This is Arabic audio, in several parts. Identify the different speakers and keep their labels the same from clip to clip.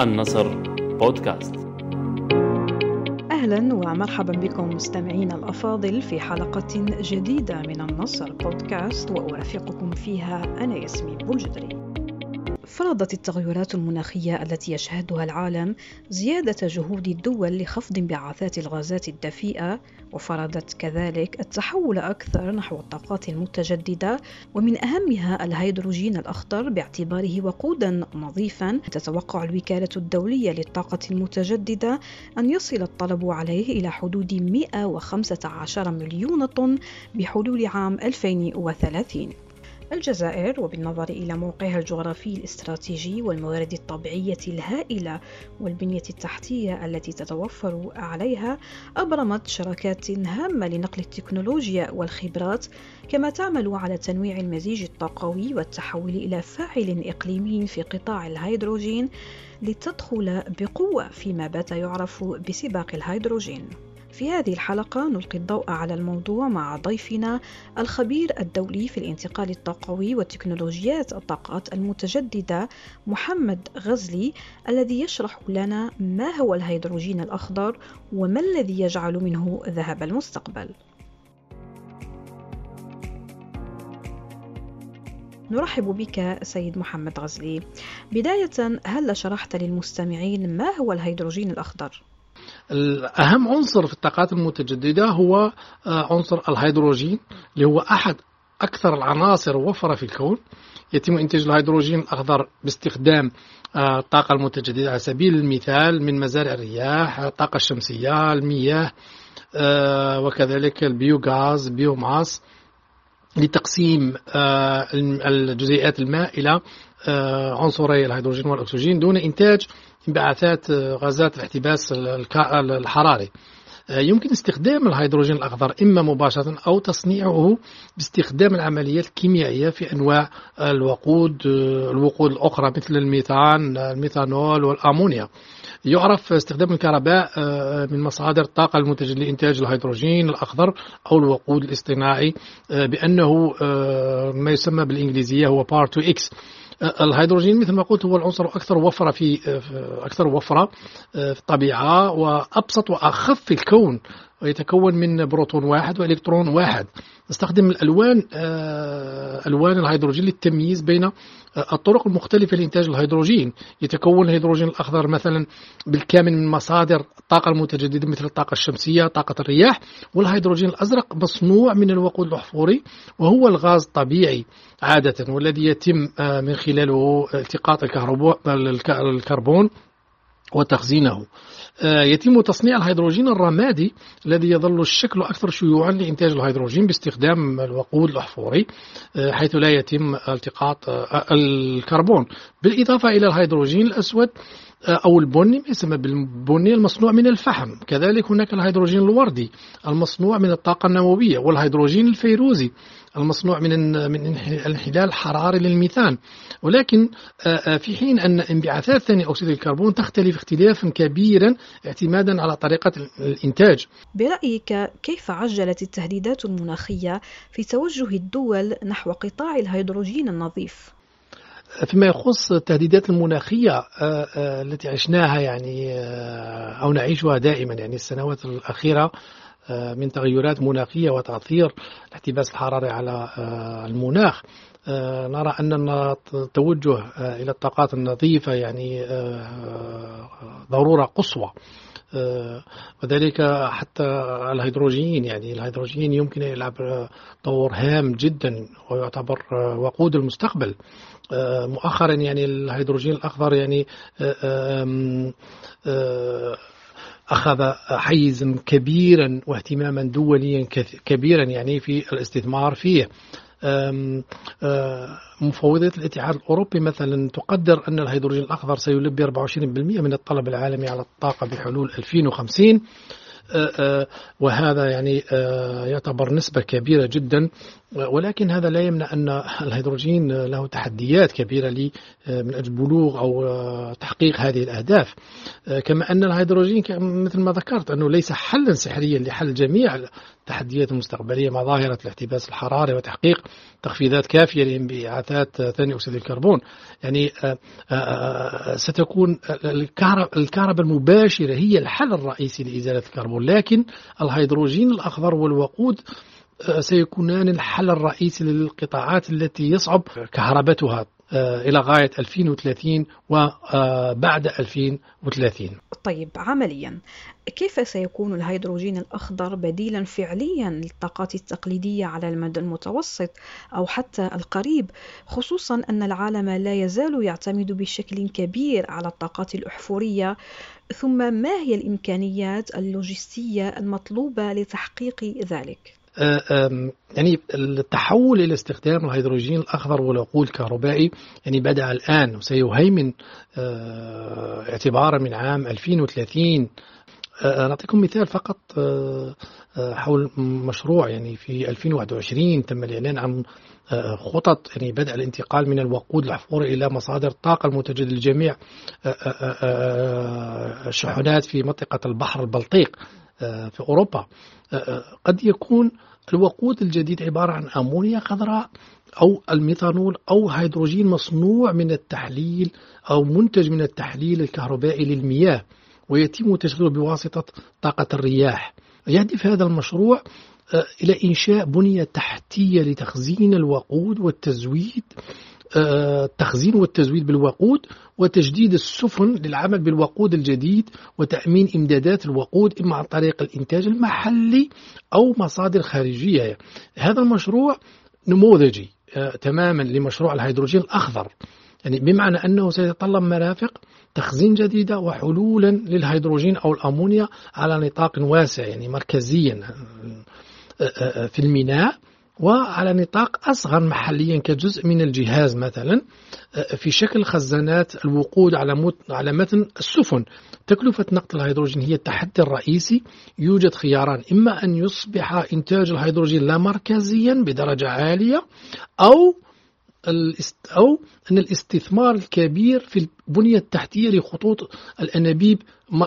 Speaker 1: النصر بودكاست.
Speaker 2: أهلا ومرحبا بكم مستمعينا الأفاضل في حلقة جديدة من النصر بودكاست وأرافقكم فيها أنا ياسمين بولجدري فرضت التغيرات المناخية التي يشهدها العالم زيادة جهود الدول لخفض انبعاثات الغازات الدفيئة وفرضت كذلك التحول أكثر نحو الطاقات المتجددة ومن أهمها الهيدروجين الأخضر باعتباره وقودا نظيفا تتوقع الوكالة الدولية للطاقة المتجددة أن يصل الطلب عليه إلى حدود 115 مليون طن بحلول عام 2030 الجزائر وبالنظر إلى موقعها الجغرافي الاستراتيجي والموارد الطبيعية الهائلة والبنية التحتية التي تتوفر عليها أبرمت شراكات هامة لنقل التكنولوجيا والخبرات كما تعمل على تنويع المزيج الطاقوي والتحول إلى فاعل إقليمي في قطاع الهيدروجين لتدخل بقوة فيما بات يعرف بسباق الهيدروجين. في هذه الحلقة نلقي الضوء على الموضوع مع ضيفنا الخبير الدولي في الانتقال الطاقوي وتكنولوجيات الطاقات المتجددة محمد غزلي الذي يشرح لنا ما هو الهيدروجين الأخضر وما الذي يجعل منه ذهب المستقبل. نرحب بك سيد محمد غزلي. بداية هل شرحت للمستمعين ما هو الهيدروجين الأخضر؟
Speaker 3: الأهم عنصر في الطاقات المتجددة هو آه، عنصر الهيدروجين اللي هو أحد أكثر العناصر وفرة في الكون. يتم إنتاج الهيدروجين الأخضر باستخدام آه، الطاقة المتجددة على سبيل المثال من مزارع الرياح الطاقة الشمسية المياه آه، وكذلك ال biogas biomass لتقسيم الجزيئات الماء إلى عنصري الهيدروجين والأكسجين دون إنتاج انبعاثات آه، غازات الاحتباس الحراري. آه، يمكن استخدام الهيدروجين الأخضر إما مباشرة أو تصنيعه باستخدام العمليات الكيميائية في أنواع الوقود آه، الوقود الأخرى مثل الميثان الميثانول والأمونيا. يعرف استخدام الكهرباء من مصادر الطاقة المتجددة لإنتاج الهيدروجين الأخضر أو الوقود الاصطناعي بأنه ما يسمى بالإنجليزية هو Power to X. الهيدروجين مثل ما قلت هو العنصر أكثر وفرة في أكثر وفرة آه، في الطبيعة وأبسط وأخف في الكون ويتكون من بروتون واحد وإلكترون واحد. نستخدم الألوان آه، ألوان الهيدروجين للتمييز بين الطرق المختلفة لإنتاج الهيدروجين. يتكون الهيدروجين الأخضر مثلا بالكامل من مصادر الطاقه المتجددة مثل الطاقة الشمسية طاقة الرياح والهيدروجين الأزرق مصنوع من الوقود الأحفوري وهو الغاز الطبيعي عادة والذي يتم آه، من خلاله التقاط الكربون. وتخزينه. آه، يتم تصنيع الهيدروجين الرمادي الذي يظل الشكل أكثر شيوعا لإنتاج الهيدروجين باستخدام الوقود الأحفوري آه، حيث لا يتم التقاط آه، الكربون. بالإضافة إلى الهيدروجين الأسود أو البني ما يسمى بالبني المصنوع من الفحم. كذلك هناك الهيدروجين الوردي المصنوع من الطاقة النووية والهيدروجين الفيروزي المصنوع من من الانحلال الحراري للميثان. ولكن في حين أن انبعاثات ثاني أكسيد الكربون تختلف اختلافا كبيرا اعتمادا على طريقة الإنتاج.
Speaker 2: برأيك كيف عجلت التهديدات المناخية في توجه الدول نحو قطاع الهيدروجين النظيف؟
Speaker 3: فيما يخص التهديدات المناخية آه، آه، التي عشناها يعني آه، أو نعيشها دائما يعني السنوات الأخيرة من تغيرات مناخية وتأثير الاحتباس الحراري على المناخ. نرى أن التوجه إلى الطاقات النظيفة يعني ضرورة قصوى. وذلك حتى الهيدروجين يعني الهيدروجين يمكن أن يلعب دور هام جدا ويعتبر وقود المستقبل. مؤخرا يعني الهيدروجين الأخضر يعني أخذ حيزا كبيرا واهتماما دوليا كبيرا يعني في الاستثمار فيه. مفوضية الاتحاد الأوروبي مثلا تقدر أن الهيدروجين الأخضر سيلبي 24% من الطلب العالمي على الطاقة بحلول 2050 وهذا يعني يعتبر نسبة كبيرة جدا ولكن هذا لا يمنع أن الهيدروجين له تحديات كبيرة من أجل بلوغ أو تحقيق هذه الأهداف. كما أن الهيدروجين مثل ما ذكرت أنه ليس حلا سحريا لحل جميع التحديات المستقبلية مع ظاهرة الاحتباس الحراري وتحقيق تخفيضات كافية لانبعاثات ثاني أكسيد الكربون. يعني ستكون الكهرباء المباشرة هي الحل الرئيسي لإزالة الكربون. لكن الهيدروجين الأخضر والوقود سيكونان الحل الرئيسي للقطاعات التي يصعب كهربتها آه، إلى غاية 2030 وبعد 2030
Speaker 2: طيب عمليا كيف سيكون الهيدروجين الأخضر بديلا فعليا للطاقات التقليدية على المدى المتوسط أو حتى القريب خصوصا أن العالم لا يزال يعتمد بشكل كبير على الطاقات الأحفورية ثم ما هي الإمكانيات اللوجستية المطلوبة لتحقيق ذلك؟
Speaker 3: آه، يعني التحول إلى استخدام الهيدروجين الأخضر والوقود الكهربائي يعني بدأ الآن وسيهيمن آه، اعتبارا من عام 2030 آه، نعطيكم مثال فقط حول مشروع يعني في 2021 تم الإعلان عن خطط يعني بدء الانتقال من الوقود الأحفوري إلى مصادر الطاقة المتجددة لجميع الشحنات في منطقة البحر البلطيق. في أوروبا. قد يكون الوقود الجديد عبارة عن أمونيا خضراء أو الميثانول أو هيدروجين مصنوع من التحليل أو منتج من التحليل الكهربائي للمياه ويتم تشغيله بواسطة طاقة الرياح. يهدف هذا المشروع آه، إلى إنشاء بنية تحتية لتخزين الوقود والتزويد التخزين والتزويد بالوقود وتجديد السفن للعمل بالوقود الجديد وتأمين إمدادات الوقود إما عن طريق الإنتاج المحلي أو مصادر خارجية. هذا المشروع نموذجي آه، تماما لمشروع الهيدروجين الأخضر. يعني بمعنى أنه سيتطلب مرافق تخزين جديدة وحلولا للهيدروجين أو الأمونيا على نطاق واسع يعني مركزيا آه، آه، في الميناء. وعلى نطاق أصغر محليا كجزء من الجهاز مثلا آه، في شكل خزانات الوقود على على متن السفن. تكلفة نقل الهيدروجين هي التحدي الرئيسي. يوجد خياران إما أن يصبح إنتاج الهيدروجين لا مركزيا بدرجة عالية أو أو أن الاستثمار الكبير في البنية التحتية لخطوط الأنابيب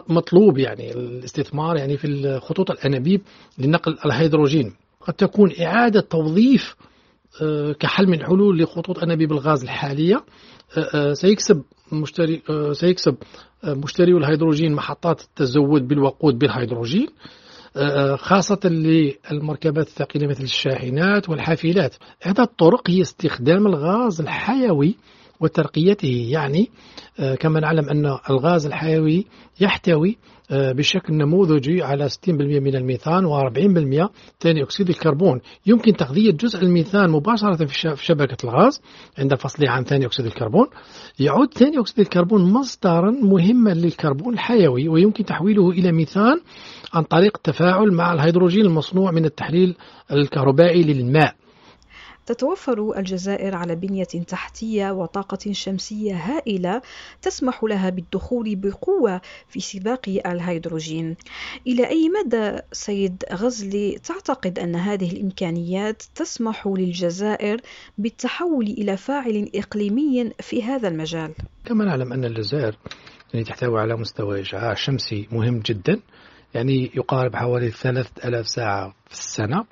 Speaker 3: مطلوب يعني الاستثمار يعني في خطوط الأنابيب لنقل الهيدروجين. قد تكون إعادة توظيف آه، كحل من حلول لخطوط أنابيب الغاز الحالية. آه، آه، سيكسب مشتري سيكسب مشتري الهيدروجين محطات التزود بالوقود بالهيدروجين خاصة للمركبات الثقيلة مثل الشاحنات والحافلات. إحدى الطرق هي استخدام الغاز الحيوي وترقيته. يعني كما نعلم أن الغاز الحيوي يحتوي آه، بشكل نموذجي على 60% من الميثان و40% ثاني أكسيد الكربون. يمكن تغذية جزء الميثان مباشرة في شبكة الغاز عند فصله عن ثاني أكسيد الكربون. يعود ثاني أكسيد الكربون مصدرا مهما للكربون الحيوي ويمكن تحويله إلى ميثان عن طريق التفاعل مع الهيدروجين المصنوع من التحليل الكهربائي للماء.
Speaker 2: تتوفر الجزائر على بنية تحتية وطاقة شمسية هائلة تسمح لها بالدخول بقوة في سباق الهيدروجين. إلى أي مدى سيد غزلي تعتقد أن هذه الإمكانيات تسمح للجزائر بالتحول إلى فاعل إقليمي في هذا المجال؟
Speaker 3: كما نعلم أن الجزائر يعني تحتوي على مستوى إشعاع شمسي مهم جدا يعني يقارب حوالي 3000 ساعة في السنة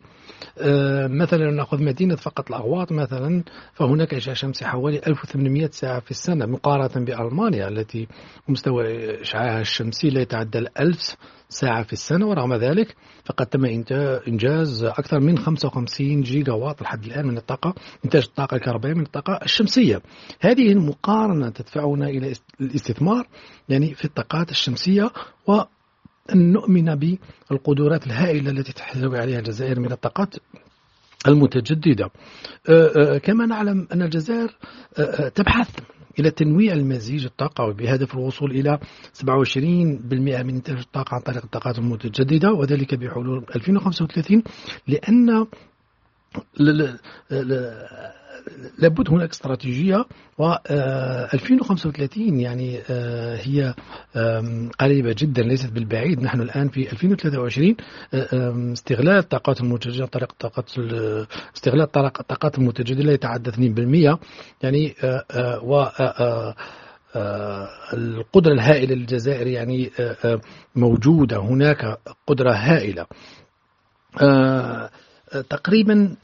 Speaker 3: مثلا نأخذ مدينة فقط الأغواط مثلا فهناك إشعاع شمسي حوالي 1800 ساعة في السنة مقارنة بألمانيا التي مستوى إشعاعها الشمسي لا يتعدى 1000 ساعة في السنة ورغم ذلك فقد تم إنجاز أكثر من 55 جيجا واط لحد الآن من الطاقة إنتاج الطاقة الكهربائية من الطاقة الشمسية. هذه المقارنة تدفعنا إلى الاستثمار يعني في الطاقات الشمسية و أن نؤمن بالقدرات الهائلة التي تحتوي عليها الجزائر من الطاقات المتجددة. أه، أه، كما نعلم أن الجزائر أه، تبحث إلى تنويع المزيج الطاقوي بهدف الوصول إلى 27% من إنتاج الطاقة عن طريق الطاقات المتجددة وذلك بحلول 2035 لأن لابد هناك استراتيجية و 2035 يعني هي قريبة جدا ليست بالبعيد. نحن الآن في 2023 استغلال الطاقات المتجددة طريقة طاقات استغلال الطاقات المتجددة لا يتعدى 2% يعني و القدرة الهائلة للجزائر يعني موجودة هناك قدرة هائلة. تقريبا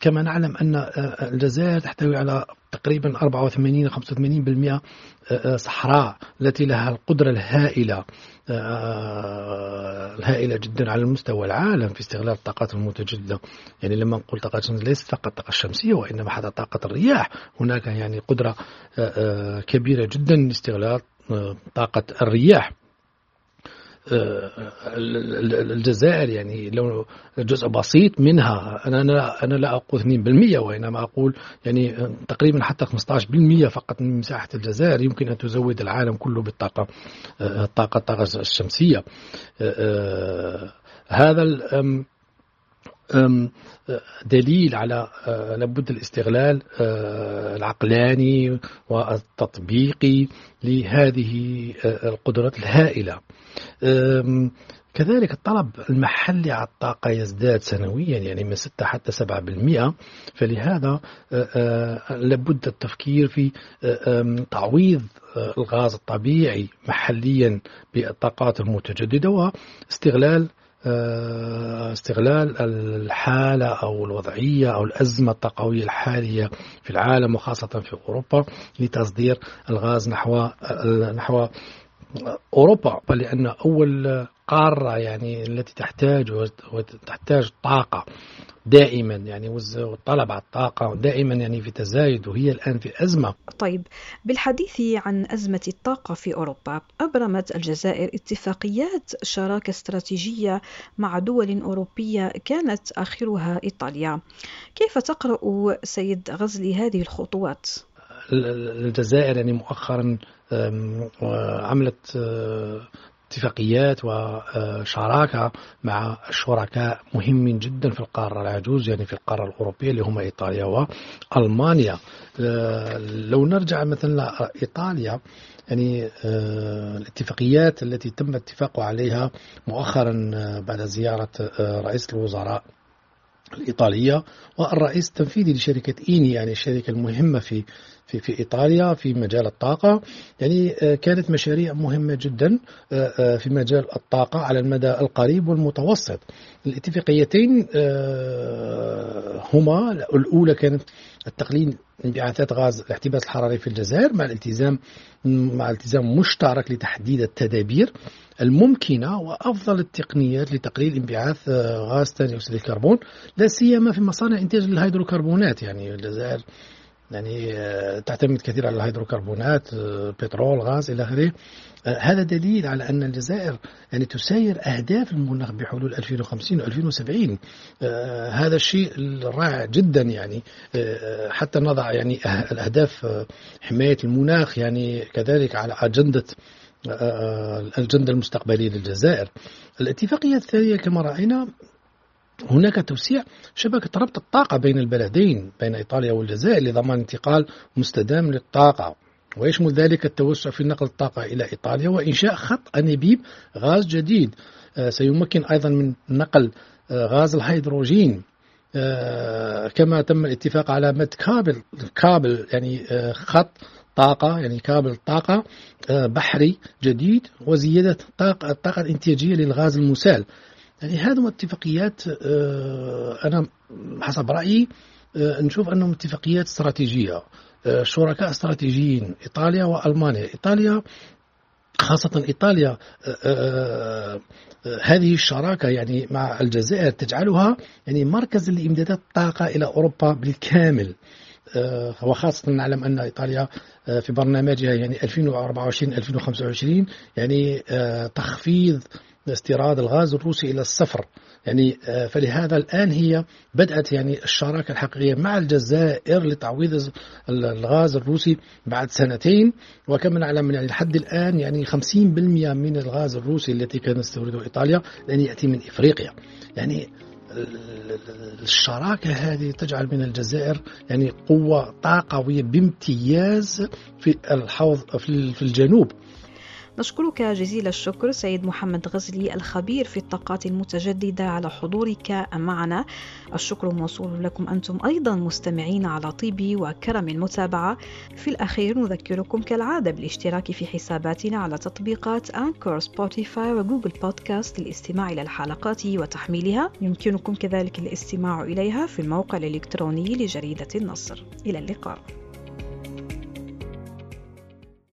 Speaker 3: كما نعلم أن الجزائر تحتوي على تقريبا 84 85% صحراء التي لها القدرة الهائلة الهائلة جدا على المستوى العالم في استغلال الطاقات المتجددة. يعني لما نقول طاقة الشمسية ليست فقط الطاقة الشمسية وإنما حتى طاقة الرياح. هناك يعني قدرة كبيرة جدا لاستغلال طاقة الرياح. الجزائر يعني لو جزء بسيط منها أنا أنا أنا لا أقول 2% وإنما أقول يعني تقريبا حتى 15% فقط من مساحة الجزائر يمكن أن تزود العالم كله بالطاقة الطاقه الطاقه الشمسية. هذا دليل على لابد الاستغلال العقلاني والتطبيقي لهذه القدرات الهائلة. كذلك الطلب المحلي على الطاقة يزداد سنويا يعني من 6 حتى 7% فلهذا لابد التفكير في تعويض الغاز الطبيعي محليا بالطاقات المتجددة واستغلال استغلال الحالة أو الوضعية أو الأزمة الطاقوية الحالية في العالم وخاصة في أوروبا لتصدير الغاز نحو نحو أوروبا. لأن أول قارة يعني التي تحتاج وتحتاج طاقة دائما يعني والطلب على الطاقة دائما يعني في تزايد وهي الآن في أزمة
Speaker 2: طيب بالحديث عن أزمة الطاقة في أوروبا أبرمت الجزائر اتفاقيات شراكة استراتيجية مع دول أوروبية كانت آخرها إيطاليا كيف تقرأ سيد غزلي هذه الخطوات؟
Speaker 3: الجزائر يعني مؤخرا عملت اتفاقيات وشراكة مع شركاء مهمين جدا في القارة العجوز يعني في القارة الأوروبية اللي هم إيطاليا وألمانيا. لو نرجع مثلا إيطاليا يعني الاتفاقيات التي تم الاتفاق عليها مؤخرا بعد زيارة رئيس الوزراء الإيطالية والرئيس التنفيذي لشركة إيني يعني الشركة المهمة في في في إيطاليا في مجال الطاقة. يعني كانت مشاريع مهمة جدا في مجال الطاقة على المدى القريب والمتوسط. الاتفاقيتين هما الأولى كانت التقليل انبعاثات غاز الاحتباس الحراري في الجزائر مع الالتزام مع التزام مشترك لتحديد التدابير الممكنة وأفضل التقنيات لتقليل انبعاث غاز ثاني أكسيد الكربون لا سيما في مصانع إنتاج الهيدروكربونات. يعني الجزائر يعني تعتمد كثير على الهيدروكربونات بترول غاز إلى آخره. هذا دليل على أن الجزائر يعني تساير أهداف المناخ بحلول 2050 و 2070 هذا الشيء رائع جدا يعني. حتى نضع يعني الأهداف حماية المناخ يعني كذلك على أجندة الأجندة المستقبلية للجزائر. الاتفاقية الثانية كما رأينا هناك توسيع شبكة ربط الطاقة بين البلدين بين إيطاليا والجزائر لضمان انتقال مستدام للطاقة. ويشمل ذلك التوسع في نقل الطاقة إلى إيطاليا وإنشاء خط أنابيب غاز جديد. سيمكن أيضا من نقل غاز الهيدروجين. كما تم الاتفاق على مد كابل كابل يعني خط طاقة يعني كابل طاقة بحري جديد وزيادة الطاقة الإنتاجية للغاز المسال. يعني هذه اتفاقيات أنا حسب رأيي نشوف أنهم اتفاقيات استراتيجية. شركاء استراتيجيين إيطاليا وألمانيا. إيطاليا خاصة إيطاليا هذه الشراكة يعني مع الجزائر تجعلها يعني مركز لإمدادات الطاقة إلى أوروبا بالكامل. وخاصة نعلم أن إيطاليا في برنامجها يعني 2024 2025 يعني تخفيض استيراد الغاز الروسي إلى الصفر. يعني فلهذا الآن هي بدأت يعني الشراكة الحقيقية مع الجزائر لتعويض الغاز الروسي بعد سنتين. وكما نعلم يعني لحد الآن يعني 50% من الغاز الروسي التي كانت تستورده إيطاليا لن يأتي من إفريقيا. يعني الشراكة هذه تجعل من الجزائر يعني قوة طاقوية بامتياز في الحوض في الجنوب.
Speaker 2: نشكرك جزيل الشكر سيد محمد غزلي الخبير في الطاقات المتجددة على حضورك معنا. الشكر موصول لكم أنتم أيضا مستمعين على طيب وكرم المتابعة. في الأخير نذكركم كالعادة بالاشتراك في حساباتنا على تطبيقات أنكور سبوتيفاي وجوجل بودكاست للاستماع إلى الحلقات وتحميلها. يمكنكم كذلك الاستماع إليها في الموقع الإلكتروني لجريدة النصر. إلى اللقاء.